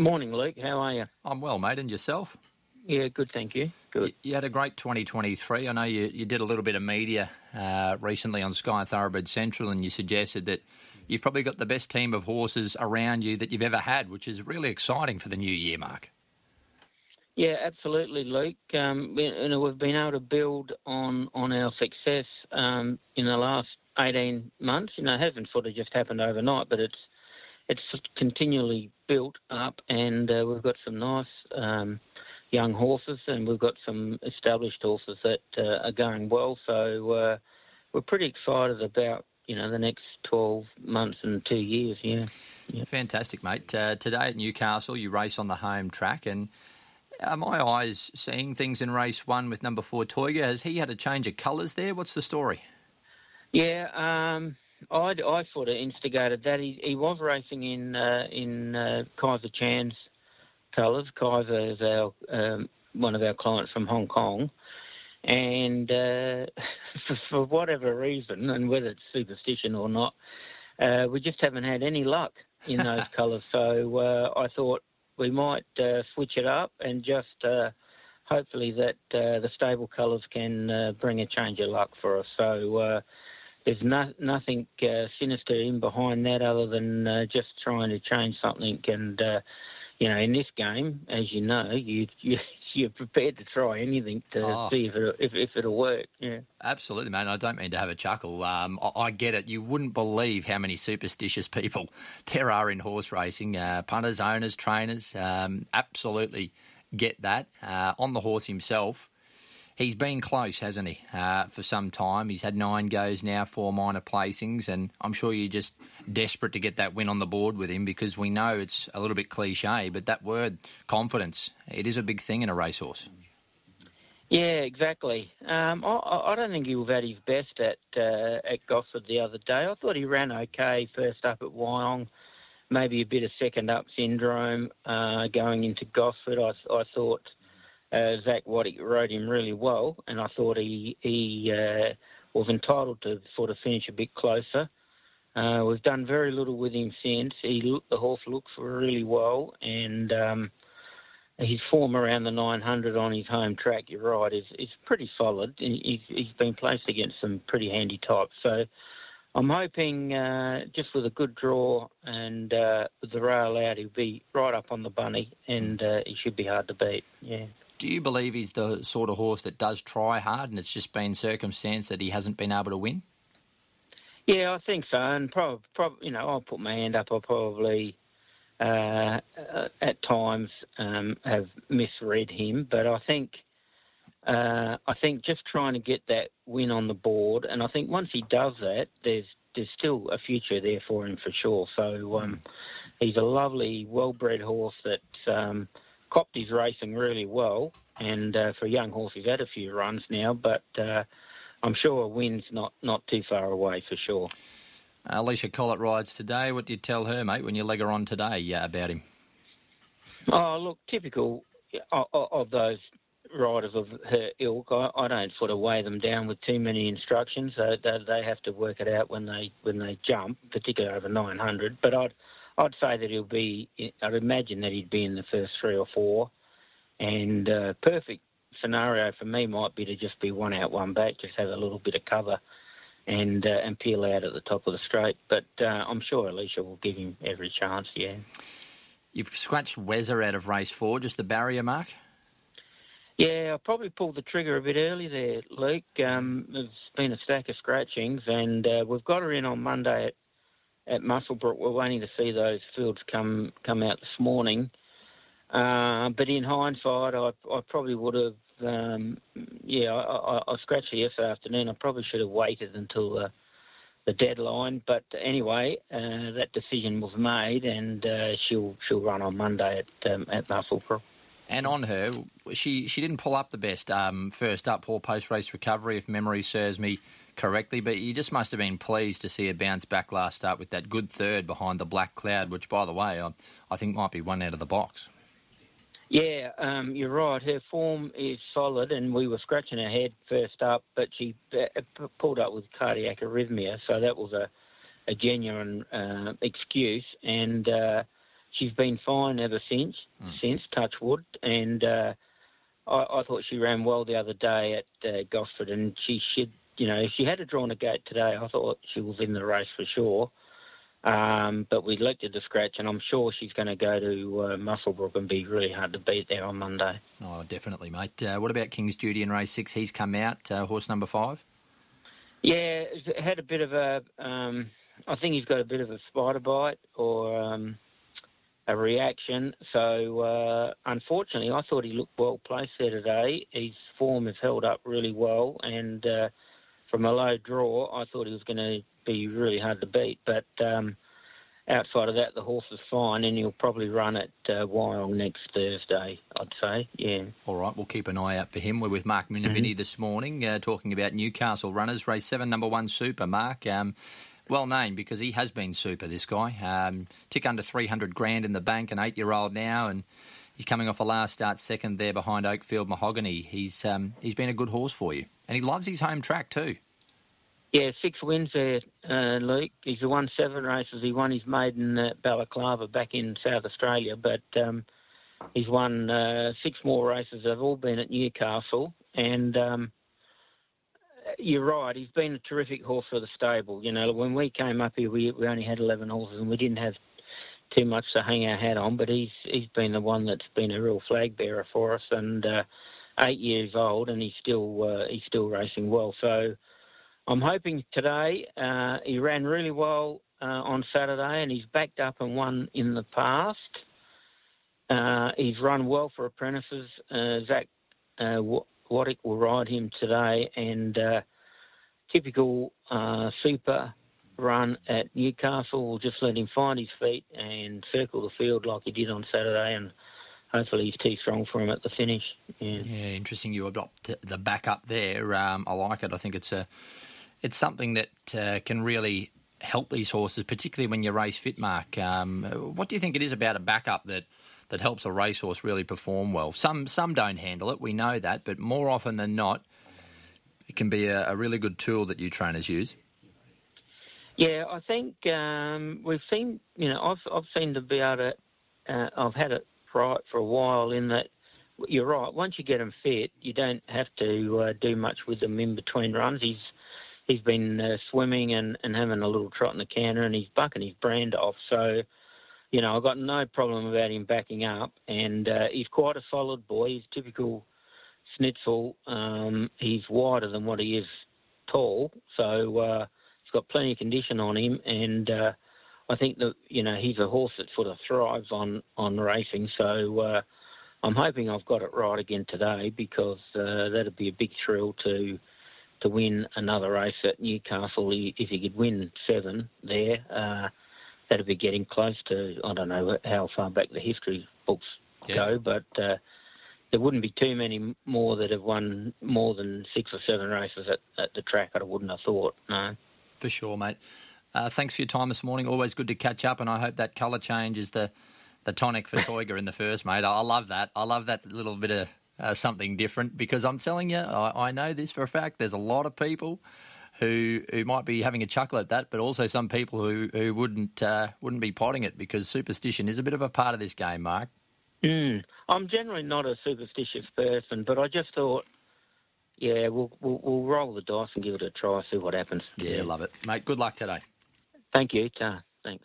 Morning, Luke. How are you? I'm well, mate, and yourself? Yeah, good, thank you. Good. You, you had a great 2023. I know you, you did a little bit of media uh, recently on Sky Thoroughbred Central, and you suggested that you've probably got the best team of horses around you that you've ever had, which is really exciting for the new year, Mark. Yeah, absolutely, Luke. Um, you know, we've been able to build on on our success um, in the last 18 months. You know, it hasn't sort of just happened overnight, but it's it's continually built up, and uh, we've got some nice um, young horses, and we've got some established horses that uh, are going well. So uh, we're pretty excited about you know the next 12 months and two years. Yeah, yeah. fantastic, mate. Uh, today at Newcastle, you race on the home track, and are my eyes seeing things in race one with number four Toiga? Has he had a change of colours there? What's the story? Yeah, um, I, I sort of instigated that. He, he was racing in uh, in uh, Kaiser Chan's colours. Kaiser is our um, one of our clients from Hong Kong, and uh, for, for, whatever reason, and whether it's superstition or not, uh, we just haven't had any luck in those colours. So uh, I thought we might uh, switch it up and just hopefully that the stable colours can bring a change of luck for us. So there's no, nothing uh, sinister in behind that other than uh, just trying to change something. And uh, you know, in this game, as you know, you, you you're prepared to try anything to oh. see if, it, if, if it'll work. Yeah, absolutely, man. I don't mean to have a chuckle. Um, I, I, get it. You wouldn't believe how many superstitious people there are in horse racing. Uh, punters, owners, trainers. Um, absolutely get that. Uh, on the horse himself, he's been close, hasn't he, uh, for some time. He's had nine goes now, four minor placings, and I'm sure you're just desperate to get that win on the board with him because we know it's a little bit cliche, but that word, confidence, it is a big thing in a racehorse. Yeah, exactly. Um, I, I, don't think he was at his best at uh, at Gosford the other day. I thought he ran okay first up at Wyong, maybe a bit of second up syndrome uh, going into Gosford. I, I thought uh, Zach Waddick rode him really well, and I thought he he uh, was entitled to sort of finish a bit closer. Uh, we've done very little with him since. He the horse looks really well, and um, his form around the 900 on his home track, you're right, is is pretty solid. He's, he's been placed against some pretty handy types, so. I'm hoping uh, just with a good draw and uh, with the rail out, he'll be right up on the bunny, and uh, he should be hard to beat. Yeah. Do you believe he's the sort of horse that does try hard and it's just been circumstance that he hasn't been able to win? Yeah, I think so. And probably, prob- you know, I'll put my hand up. I probably, uh, at times, um, have misread him. But I think, uh, I think just trying to get that win on the board, and I think once he does that, there's there's still a future there for him for sure. So um, mm. he's a lovely, well-bred horse that. Um, copped his racing really well, and uh, for a young horse, he's had a few runs now, but uh, I'm sure a win's not, not too far away for sure. Uh, Alysha Collett rides today. What do you tell her, mate, when you leg her on today uh, about him? Oh, look, typical of, of those riders of her ilk. I, I, don't sort of weigh them down with too many instructions. They, they, they have to work it out when they when they jump, particularly over 900. But I'd I'd say that he'll be. I'd imagine that he'd be in the first three or four, and uh, perfect scenario for me might be to just be one out, one back, just have a little bit of cover, and uh, and peel out at the top of the straight. But uh, I'm sure Alysha will give him every chance. Yeah. You've scratched Weather out of race four, just the barrier mark. Yeah, I probably pulled the trigger a bit early there, Luke. Um, there's been a stack of scratchings, and uh, we've got her in on Monday at Muswellbrook. We're waiting to see those fields come come out this morning. Uh, but in hindsight, I, I probably would have. Um, yeah, I, I, I, scratched yesterday afternoon. I probably should have waited until the, the deadline. But anyway, uh, that decision was made, and uh, she'll she'll run on Monday at um, at Muswellbrook. And on her, she she didn't pull up the best um, first up. Poor post race recovery, if memory serves me correctly, but you just must have been pleased to see a bounce back last start with that good third behind the Black Cloud, which, by the way, I, I think might be one out of the box. Yeah, um, you're right. Her form is solid, and we were scratching her head first up, but she uh, pulled up with cardiac arrhythmia, so that was a, a genuine uh, excuse. And uh, she's been fine ever since. Mm. Since Touchwood, and uh, I, I, thought she ran well the other day at uh, Gosford, and she should. You know, if she had a drawn a gate today, I thought she was in the race for sure. Um, but we looked at the scratch, and I'm sure she's going to go to uh, Muswellbrook and be really hard to beat there on Monday. Oh, definitely, mate. Uh, what about King's Duty in race six? He's come out, uh, horse number five. Yeah, had a bit of a. Um, I think he's got a bit of a spider bite or um, a reaction. So uh, unfortunately, I thought he looked well placed there today. His form has held up really well, and uh, from a low draw, I thought he was going to be really hard to beat. But um, outside of that, the horse is fine, and he'll probably run at uh, Wyong next Thursday, I'd say. Yeah. All right, we'll keep an eye out for him. We're with Mark Minervini mm-hmm. this morning, uh, talking about Newcastle runners, race seven, number one, Super. Mark, um, well named because he has been super. This guy, um, tick under three hundred grand in the bank, an eight-year-old now, and he's coming off a last start second there behind Oakfield Mahogany. He's um, he's been a good horse for you, and he loves his home track too. Yeah, six wins there, uh, Luke. He's won seven races. He won his maiden at Balaklava back in South Australia, but um, he's won uh, six more races. They've all been at Newcastle, and um, you're right. He's been a terrific horse for the stable. You know, when we came up here, we we only had 11 horses, and we didn't have too much to hang our hat on. But he's he's been the one that's been a real flag bearer for us, and uh, eight years old, and he's still uh, he's still racing well. So I'm hoping today. Uh, he ran really well uh, on Saturday, and he's backed up and won in the past. Uh, he's run well for apprentices. Uh, Zach Waddick will ride him today, and typical super run at Newcastle We'll just let him find his feet and circle the field like he did on Saturday, and hopefully he's too strong for him at the finish. Yeah, yeah interesting. You adopt the backup there. Um, I like it. I think it's a it's something that uh, can really help these horses, particularly when you race fit, Mark. Um, what do you think it is about a backup that that helps a racehorse really perform well? Some some don't handle it, we know that, but more often than not, it can be a, a really good tool that you trainers use. Yeah, I think um, we've seen. You know, I've I've seen to be. Uh, I've had it right for a while in that you're right. Once you get them fit, you don't have to uh, do much with them in between runs. He's he's been uh, swimming and, and having a little trot in the canter, and he's bucking his brand off. So, you know, I've got no problem about him backing up, and uh, he's quite a solid boy. He's typical Snitzel. Um, he's wider than what he is tall, so uh, got plenty of condition on him, and uh, I think that you know he's a horse that sort of thrives on on racing. So. Uh, I'm hoping I've got it right again today because uh, that'd be a big thrill to to win another race at Newcastle. If he could win seven there, uh, that'd be getting close to, I don't know how far back the history books yeah. go, but uh, there wouldn't be too many more that have won more than six or seven races at, at the track, I wouldn't have thought, no. For sure, mate. Uh, thanks for your time this morning. Always good to catch up, and I hope that colour change is the the tonic for Toiger in the first, mate. I love that. I love that little bit of uh, something different because I'm telling you, I, I, know this for a fact. There's a lot of people who who might be having a chuckle at that, but also some people who who wouldn't uh, wouldn't be potting it because superstition is a bit of a part of this game, Mark. Mm. I'm generally not a superstitious person, but I just thought, yeah, we'll, we'll, we'll roll the dice and give it a try, see what happens. Yeah, love it, mate. Good luck today. Thank you. Ta. Thanks.